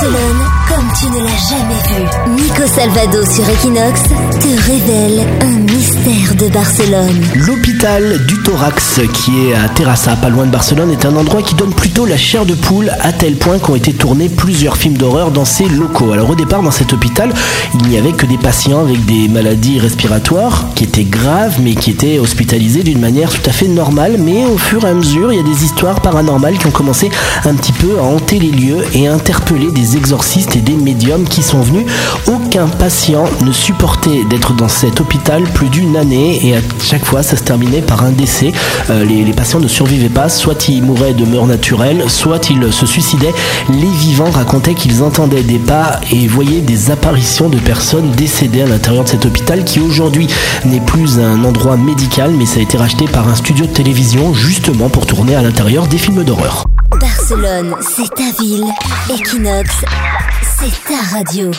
Comme tu ne l'as jamais vu. Nico Salvado sur Equinox te révèle un mystère L'hôpital du thorax qui est à Terrassa, pas loin de Barcelone, est un endroit qui donne plutôt la chair de poule à tel point qu'ont été tournés plusieurs films d'horreur dans ces locaux. Alors au départ dans cet hôpital, il n'y avait que des patients avec des maladies respiratoires qui étaient graves mais qui étaient hospitalisés d'une manière tout à fait normale. Mais au fur et à mesure, il y a des histoires paranormales qui ont commencé un petit peu à hanter les lieux et à interpeller des exorcistes et des médiums qui sont venus. Aucun patient ne supportait d'être dans cet hôpital plus d'une année et à chaque fois ça se terminait par un décès. Euh, les, patients ne survivaient pas, soit ils mouraient de mort naturelle, soit ils se suicidaient. Les vivants racontaient qu'ils entendaient des pas et voyaient des apparitions de personnes décédées à l'intérieur de cet hôpital qui aujourd'hui n'est plus un endroit médical mais ça a été racheté par un studio de télévision justement pour tourner à l'intérieur des films d'horreur. Barcelone, c'est ta ville. Equinox, c'est ta radio.